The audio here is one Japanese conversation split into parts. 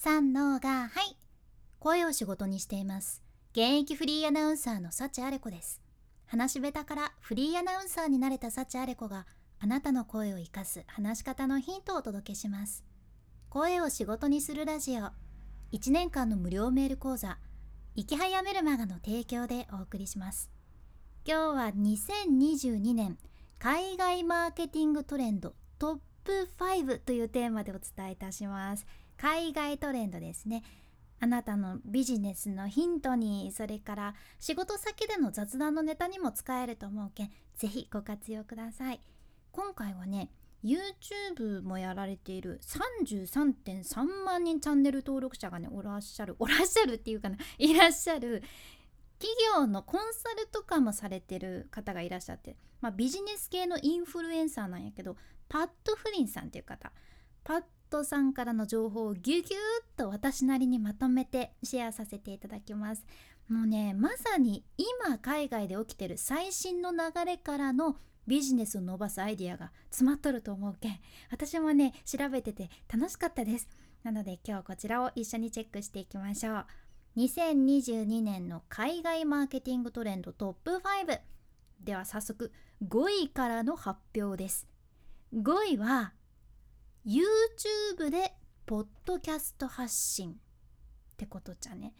三のがはい。声を仕事にしています。現役フリーアナウンサーの幸あれ子です。話し下手からフリーアナウンサーになれた幸あれ子があなたの声を生かす話し方のヒントをお届けします。声を仕事にするラジオ。1年間の無料メール講座。生き早メルマガの提供でお送りします。今日は2022年海外マーケティングトレンドトップ5というテーマでお伝えいたします。海外トレンドですね。あなたのビジネスのヒントにそれから仕事先での雑談のネタにも使えると思うけんぜひご活用ください。今回はね YouTube もやられている33.3万人チャンネル登録者がねおらっしゃるおらっしゃるっていうかな いらっしゃる企業のコンサルとかもされてる方がいらっしゃって、まあ、ビジネス系のインフルエンサーなんやけどパッド・フリンさんっていう方。パッドさんからの情報をギュギュッと私なりにまとめてシェアさせていただきます。もうねまさに今海外で起きてる最新の流れからのビジネスを伸ばすアイディアが詰まっとると思うけん。私もね調べてて楽しかったです。なので今日こちらを一緒にチェックしていきましょう。2022年の海外マーケティングトレンドトップ5では早速5位からの発表です。5位は YouTube でポッドキャスト発信ってことじゃね。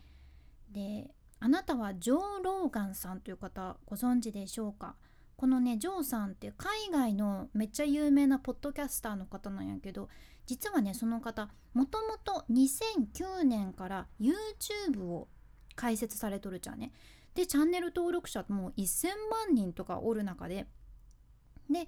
であなたはジョー・ローガンさんという方ご存知でしょうか？このねジョーさんって海外のめっちゃ有名なポッドキャスターの方なんやけど実はねその方もともと2009年から YouTube を開設されとるじゃんね。でチャンネル登録者もう1000万人とかおる中で。で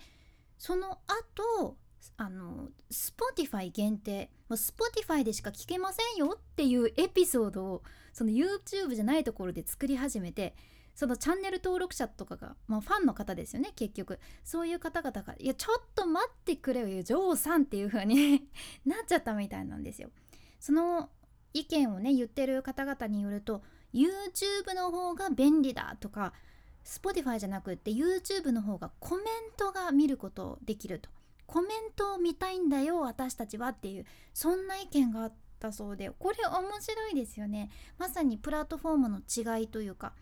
その後あの Spotify 限定もう Spotify でしか聞けませんよっていうエピソードをその YouTube じゃないところで作り始めてそのチャンネル登録者とかが、まあ、ファンの方ですよね結局。そういう方々。が「いやちょっと待ってくれよジョーさん」っていう風に なっちゃったみたいなんですよ。その意見をね言ってる方々によると YouTube の方が便利だとか Spotify じゃなくって YouTube の方がコメントが見ることできると。コメントを見たいんだよ私たちはっていうそんな意見があったそうでこれ面白いですよね。まさにプラットフォームの違いというか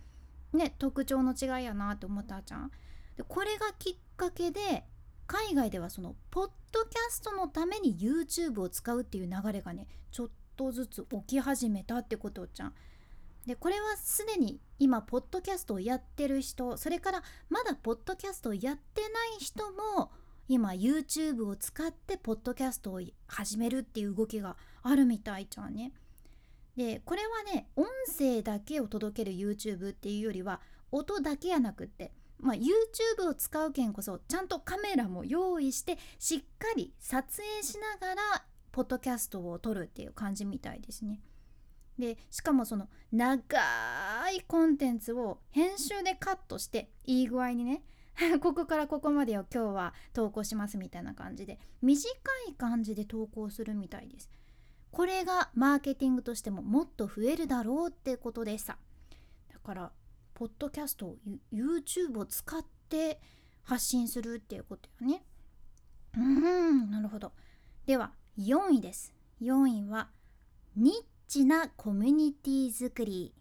ね特徴の違いやなって思ったじゃん。でこれがきっかけで海外ではそのポッドキャストのために YouTube を使うっていう流れがねちょっとずつ起き始めたってことじゃん。でこれはすでに今ポッドキャストをやってる人それからまだポッドキャストをやってない人も今 YouTube を使ってポッドキャストを始めるっていう動きがあるみたいじゃんね。でこれはね音声だけを届ける YouTube っていうよりは音だけやなくってまあ、YouTube を使うけんこそちゃんとカメラも用意してしっかり撮影しながらポッドキャストを撮るっていう感じみたいですね。でしかもその長いコンテンツを編集でカットしていい具合にね ここからここまでを今日は投稿しますみたいな感じで短い感じで投稿するみたいです。これがマーケティングとしてももっと増えるだろうってことでしただからポッドキャスト YouTube を使って発信するっていうことよね。うんなるほど。では4位です。4位はニッチなコミュニティ作り。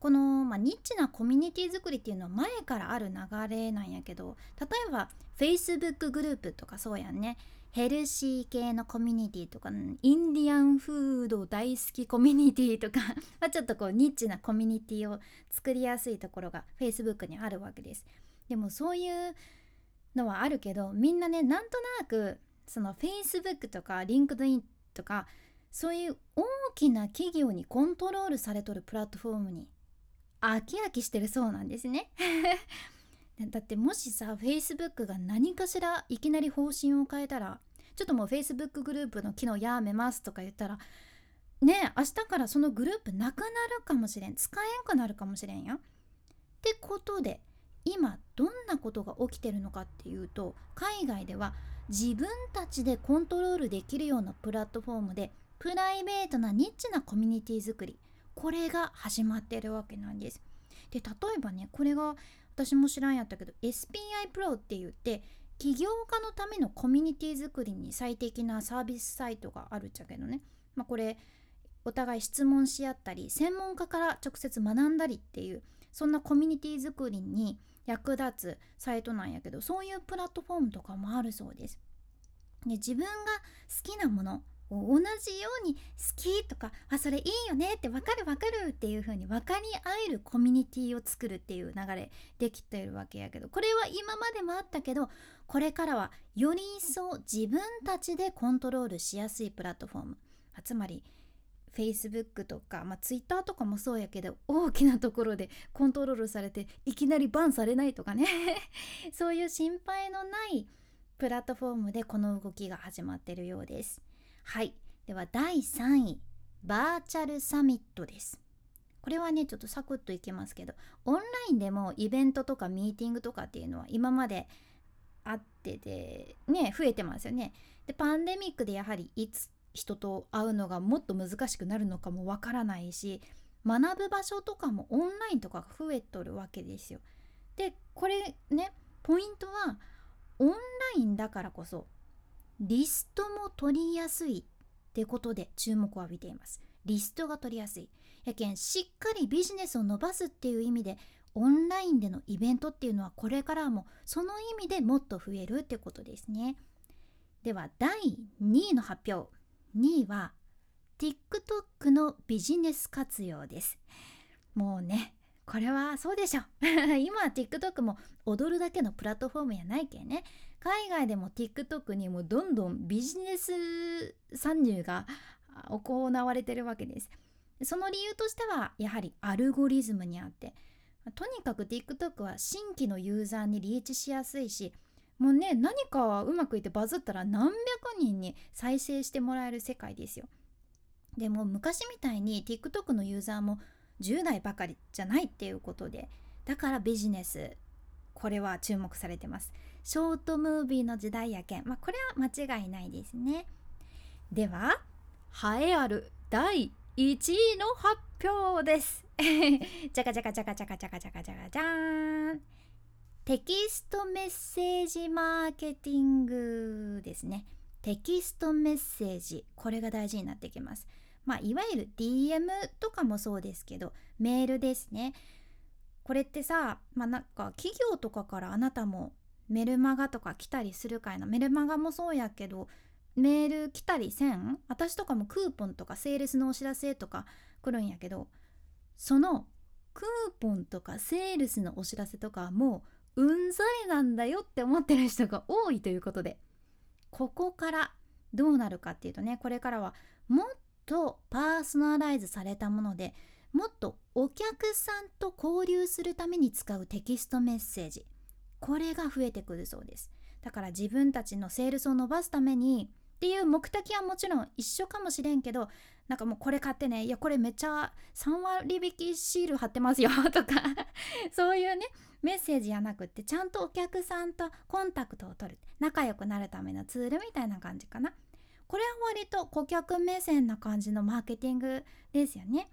この、まあ、ニッチなコミュニティ作りっていうのは前からある流れなんやけど例えば Facebook グループとかそうやんね。ヘルシー系のコミュニティとかインディアンフード大好きコミュニティとか まちょっとこうニッチなコミュニティを作りやすいところが Facebook にあるわけです。でもそういうのはあるけどみんなねなんとなくその Facebook とか LinkedIn とかそういう大きな企業にコントロールされとるプラットフォームに飽き飽きしてるそうなんですね。だってもしさ Facebook が何かしらいきなり方針を変えたらちょっともう Facebook グループの機能やめますとか言ったらね明日からそのグループなくなるかもしれん。使えんくなるかもしれんやってことで今どんなことが起きてるのかっていうと海外では自分たちでコントロールできるようなプラットフォームでプライベートなニッチなコミュニティ作りこれが始まってるわけなんです。で例えばねこれが私も知らんやったけど SPI プロって言って起業家のためのコミュニティ作りに最適なサービスサイトがあるっちゃけどね、まあ、これお互い質問し合ったり専門家から直接学んだりっていうそんなコミュニティ作りに役立つサイトなんやけどそういうプラットフォームとかもあるそうです。で自分が好きなもの同じように好きとかあそれいいよねって分かる分かるっていう風に分かり合えるコミュニティを作るっていう流れできてるわけやけどこれは今までもあったけどこれからはより一層自分たちでコントロールしやすいプラットフォームつまり Facebook とか、まあ、Twitter とかもそうやけど大きなところでコントロールされていきなりバンされないとかね そういう心配のないプラットフォームでこの動きが始まってるようです。はい。では第3位バーチャルサミットです。これはねちょっとサクッといけますけどオンラインでもイベントとかミーティングとかっていうのは今まであっててね増えてますよね。でパンデミックでやはりいつ人と会うのがもっと難しくなるのかもわからないし学ぶ場所とかもオンラインとか増えとるわけですよ。でこれねポイントはオンラインだからこそリストも取りやすいってことで注目を浴びています。リストが取りやすい。やけんしっかりビジネスを伸ばすっていう意味でオンラインでのイベントっていうのはこれからもその意味でもっと増えるってことですね。では第2位の発表。2位は TikTok のビジネス活用です。もうねこれはそうでしょ。今は TikTok も踊るだけのプラットフォームやないけんね。海外でも TikTok にもどんどんビジネス参入が行われてるわけです。その理由としてはやはりアルゴリズムにあってとにかく TikTok は新規のユーザーにリーチしやすいしもうね何かうまくいってバズったら何百人に再生してもらえる世界ですよ。でも昔みたいに TikTok のユーザーも10代ばかりじゃないっていうことでだからビジネスこれは注目されてます。ショートムービーの時代やけん。まあこれは間違いないですね。では栄えある第1位の発表です。じゃかじゃかじゃかじゃかじゃかじゃかじゃかじゃーんテキストメッセージマーケティングですね。テキストメッセージこれが大事になってきます。まあ、いわゆる DM とかもそうですけどメールですね。これってさ、まあ、なんか企業とかからあなたもメルマガとか来たりするかいな。メルマガもそうやけどメール来たりせん？私とかもクーポンとかセールスのお知らせとか来るんやけどそのクーポンとかセールスのお知らせとかもううんざりなんだよって思ってる人が多いということでここからどうなるかっていうとねこれからはもっとパーソナライズされたものでもっとお客さんと交流するために使うテキストメッセージ。これが増えてくるそうです。だから自分たちのセールスを伸ばすためにっていう目的はもちろん一緒かもしれんけどなんかもうこれ買ってねいやこれめっちゃ3割引きシール貼ってますよ とかそういうねメッセージやなくってちゃんとお客さんとコンタクトを取る。仲良くなるためのツールみたいな感じかな。これは割と顧客目線な感じのマーケティングですよね。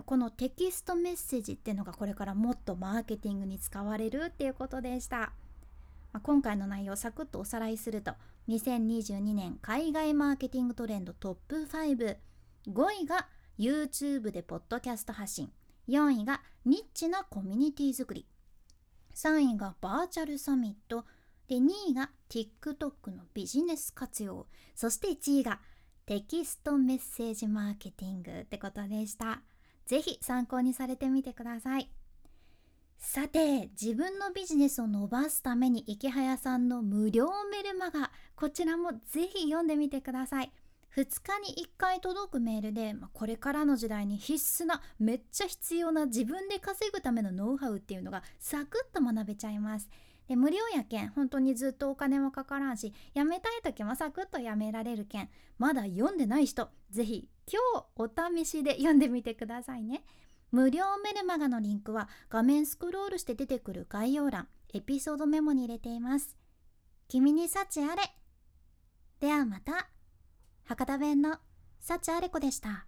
このテキストメッセージっていうのがこれからもっとマーケティングに使われるっていうことでした。まあ、今回の内容をサクッとおさらいすると2022年海外マーケティングトレンドトップ55位が YouTube でポッドキャスト発信4位がニッチなコミュニティ作り3位がバーチャルサミットで2位が TikTok のビジネス活用そして1位がテキストメッセージマーケティングってことでした是非参考にされてみてください。さて自分のビジネスを伸ばすために池早さんの無料メルマガこちらも是非読んでみてください。2日に1回届くメールで、まあ、これからの時代に必須なめっちゃ必要な自分で稼ぐためのノウハウっていうのがサクッと学べちゃいます。で無料やけん本当にずっとお金もかからんしやめたい時もサクッとやめられるけんまだ読んでない人是非今日お試しで 読んでみてくださいね。無料メルマガのリンクは画面スクロールして出てくる概要欄エピソードメモに入れています。君に幸あれ。ではまた。博多弁の幸あれ子でした。